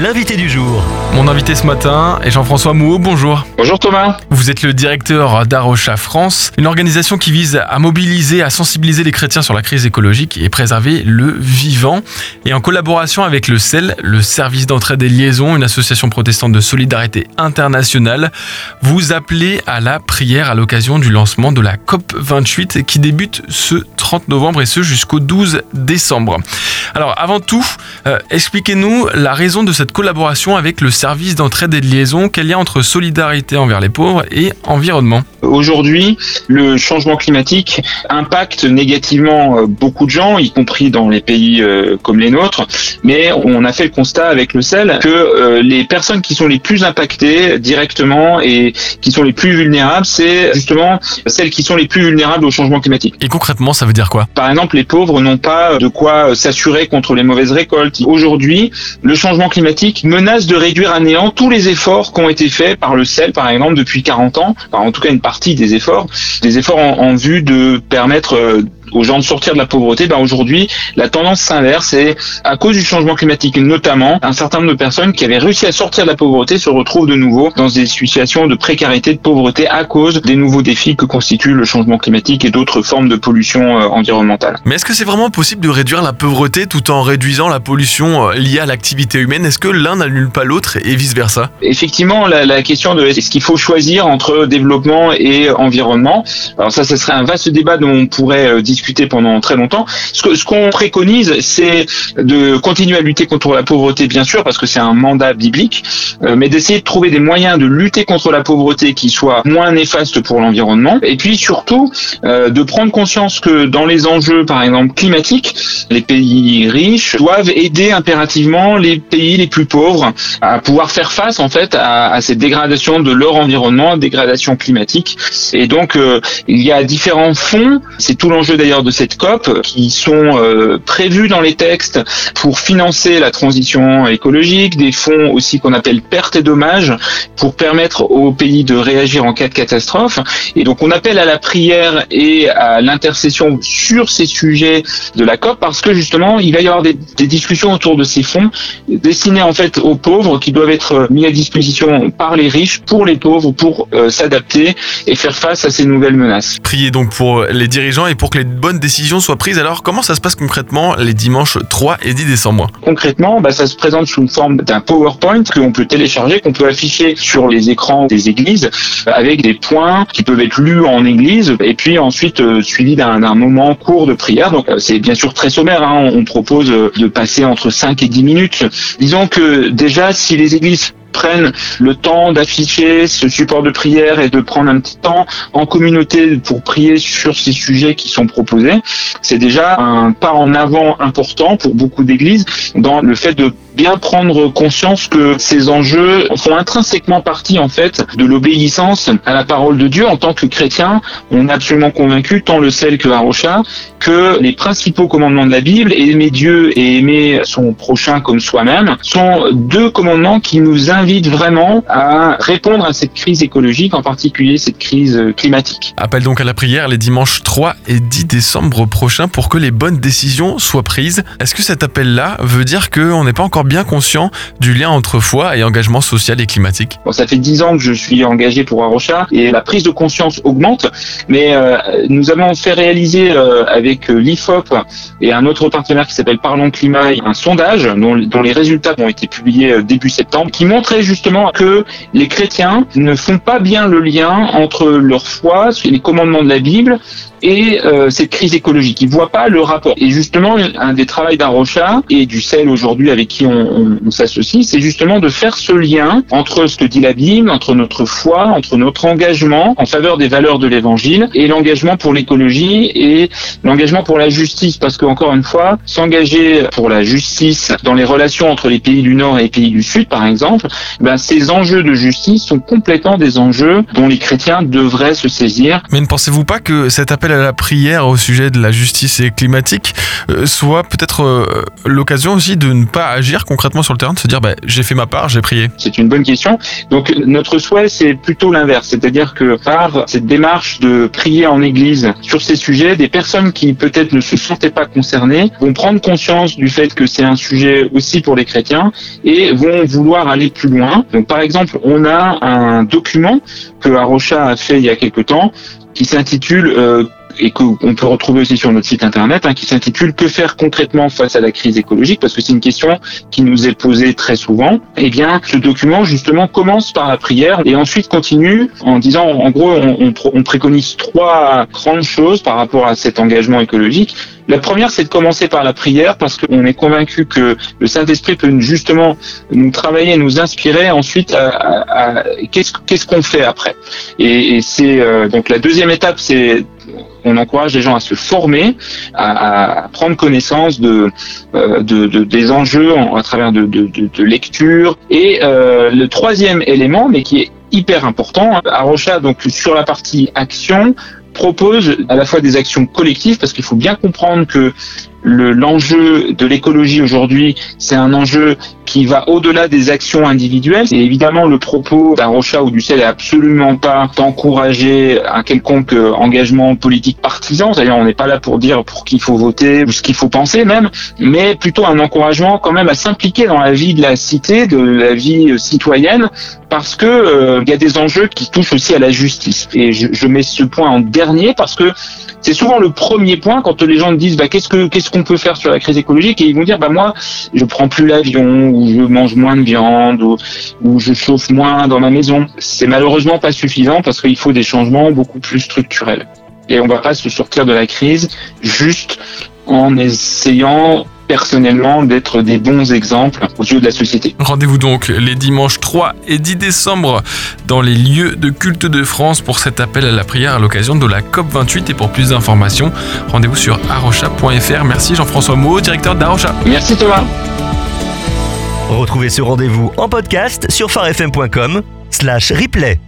l'invité du jour. Mon invité ce matin est Jean-François Mouot, bonjour. Bonjour Thomas. Vous êtes le directeur d'Arocha France, une organisation qui vise à mobiliser, à sensibiliser les chrétiens sur la crise écologique et préserver le vivant. Et en collaboration avec le CEL, le service d'entraide et liaison, une association protestante de solidarité internationale, vous appelez à la prière à l'occasion du lancement de la COP28 qui débute ce 30 novembre et ce jusqu'au 12 décembre. Alors avant tout, euh, expliquez-nous la raison de cette collaboration avec le service d'entraide et de liaison. Quel lien entre solidarité envers les pauvres et environnement? Aujourd'hui, le changement climatique impacte négativement euh, beaucoup de gens, y compris dans les pays euh, comme les nôtres. Mais on a fait le constat avec le sel que les personnes qui sont les plus impactées directement et qui sont les plus vulnérables, c'est justement celles qui sont les plus vulnérables au changement climatique. Et concrètement, ça veut dire quoi? Par exemple, les pauvres n'ont pas de quoi s'assurer contre les mauvaises récoltes. Aujourd'hui, le changement climatique menace de réduire à néant tous les efforts qui ont été faits par le sel, par exemple, depuis 40 ans, en tout cas une partie des efforts, des efforts en, vue de permettre euh, aux gens de sortir de la pauvreté, ben aujourd'hui, la tendance s'inverse et à cause du changement climatique notamment, un certain nombre de personnes qui avaient réussi à sortir de la pauvreté se retrouvent de nouveau dans des situations de précarité, de pauvreté à cause des nouveaux défis que constituent le changement climatique et d'autres formes de pollution euh, environnementale. Mais est-ce que c'est vraiment possible de réduire la pauvreté tout en réduisant la pollution euh, liée à l'activité humaine? Est-ce que l'un n'annule pas l'autre et vice-versa? Effectivement, la, la, question de est-ce qu'il faut choisir entre développement et environnement, alors ça, ce serait un vaste débat dont on pourrait discuter discuté pendant très longtemps. Ce qu'on préconise, c'est de continuer à lutter contre la pauvreté, bien sûr, parce que c'est un mandat biblique, euh, mais d'essayer de trouver des moyens de lutter contre la pauvreté qui soient moins néfastes pour l'environnement, et puis surtout euh, de prendre conscience que dans les enjeux, par exemple climatiques, les pays riches doivent aider impérativement les pays les plus pauvres à pouvoir faire face en fait à, à cette dégradation de leur environnement, dégradation climatique. Et donc euh, il y a différents fonds. C'est tout l'enjeu d'ailleurs de cette COP qui sont euh, prévus dans les textes pour financer la transition écologique, des fonds aussi qu'on appelle pertes et dommages pour permettre aux pays de réagir en cas de catastrophe. Et donc on appelle à la prière et à l'intercession sur ces sujets de la COP parce que justement il va y avoir des, discussions autour de ces fonds destinés en fait aux pauvres qui doivent être mis à disposition par les riches pour les pauvres pour euh, s'adapter et faire face à ces nouvelles menaces. Priez donc pour les dirigeants et pour que les bonnes décisions soient prises. Alors, comment ça se passe concrètement les dimanches 3 et 10 décembre? Concrètement, bah, ça se présente sous une forme d'un PowerPoint que l'on peut télécharger, qu'on peut afficher sur les écrans des églises, avec des points qui peuvent être lus en église, et puis ensuite euh, suivi d'un moment court de prière. Donc, euh, c'est bien sûr très sommaire. Hein. On propose euh, de passer entre 5 et 10 minutes. Disons que déjà, si les églises prennent le temps d'afficher ce support de prière et de prendre un petit temps en communauté pour prier sur ces sujets qui sont proposés, c'est déjà un pas en avant important pour beaucoup d'églises dans le fait de bien prendre conscience que ces enjeux font intrinsèquement partie en fait de l'obéissance à la parole de Dieu en tant que chrétien. On est absolument convaincu, tant le sel que Harocha, que les principaux commandements de la Bible, aimer Dieu et aimer son prochain comme soi-même, sont deux commandements qui nous invitent vraiment à répondre à cette crise écologique, en particulier cette crise climatique. Appelle donc à la prière les dimanches 3 et 10 décembre prochains pour que les bonnes décisions soient prises. Est-ce que cet appel-là veut dire qu'on n'est pas encore bien conscient du lien entre foi et engagement social et climatique? Bon, Ça fait dix ans que je suis engagé pour Arocha et la prise de conscience augmente, mais euh, nous avons fait réaliser euh, avec l'IFOP et un autre partenaire qui s'appelle Parlons Climat un sondage dont, dont, les résultats ont été publiés euh, début septembre qui montrait justement que les chrétiens ne font pas bien le lien entre leur foi, les commandements de la Bible et euh, cette crise écologique. Ils voient pas le rapport. Et justement, un des travaux d'Arocha et du CEL aujourd'hui avec qui on, on, s'associe, c'est justement de faire ce lien entre ce que dit la Bible, entre notre foi, entre notre engagement en faveur des valeurs de l'Évangile et l'engagement pour l'écologie et l'engagement pour la justice. Parce que encore une fois, s'engager pour la justice dans les relations entre les pays du Nord et les pays du Sud, par exemple, ben, ces enjeux de justice sont complètement des enjeux dont les chrétiens devraient se saisir. Mais ne pensez-vous pas que cet appel à la prière au sujet de la justice et climatique euh, soit peut-être euh, l'occasion aussi de ne pas agir concrètement sur le terrain, de se dire bah, j'ai fait ma part, j'ai prié? C'est une bonne question. Donc notre souhait c'est plutôt l'inverse, c'est-à-dire que par cette démarche de prier en église sur ces sujets, des personnes qui peut-être ne se sentaient pas concernées vont prendre conscience du fait que c'est un sujet aussi pour les chrétiens et vont vouloir aller plus Donc par exemple, on a un document que Arocha a fait il y a quelque temps qui s'intitule euh, et qu'on peut retrouver aussi sur notre site internet, hein, qui s'intitule Que faire concrètement face à la crise écologique Parce que c'est une question qui nous est posée très souvent. Eh bien, ce document justement commence par la prière et ensuite continue en disant, en gros, on, on préconise trois grandes choses par rapport à cet engagement écologique. La première, c'est de commencer par la prière parce qu'on est convaincu que le Saint-Esprit peut justement nous travailler, nous inspirer ensuite à, à, qu'est-ce qu'est-ce qu'on fait après. Et, et c'est euh, donc la deuxième étape, c'est on encourage les gens à se former, à, prendre connaissance de, euh, de, de, des enjeux à travers de, de lecture. Et euh, le troisième élément, mais qui est hyper important, à Rocha, donc sur la partie action, propose à la fois des actions collectives parce qu'il faut bien comprendre que l'enjeu de l'écologie aujourd'hui, c'est un enjeu qui va au-delà des actions individuelles. Et évidemment, le propos d'un Rocha ou du CEL est absolument pas d'encourager un quelconque engagement politique partisan. D'ailleurs, on n'est pas là pour dire pour qui il faut voter ou ce qu'il faut penser même, mais plutôt un encouragement quand même à s'impliquer dans la vie de la cité, de la vie citoyenne, parce que euh, il y a des enjeux qui touchent aussi à la justice. Et je, je mets ce point en dernier parce que c'est souvent le premier point quand les gens disent bah, qu'est-ce que qu'est-ce peut faire sur la crise écologique et ils vont dire bah moi je prends plus l'avion ou je mange moins de viande ou, ou je chauffe moins dans ma maison. C'est malheureusement pas suffisant parce qu'il faut des changements beaucoup plus structurels. Et on va pas se sortir de la crise juste en essayant personnellement d'être des bons exemples aux yeux de la société. Rendez-vous donc les dimanches 3 et 10 décembre dans les lieux de culte de France pour cet appel à la prière à l'occasion de la COP28 et pour plus d'informations, rendez-vous sur arocha.fr. Merci Jean-François Mou, directeur d'Arocha. Merci Thomas. Retrouvez ce rendez-vous en podcast sur farfm.com slash replay.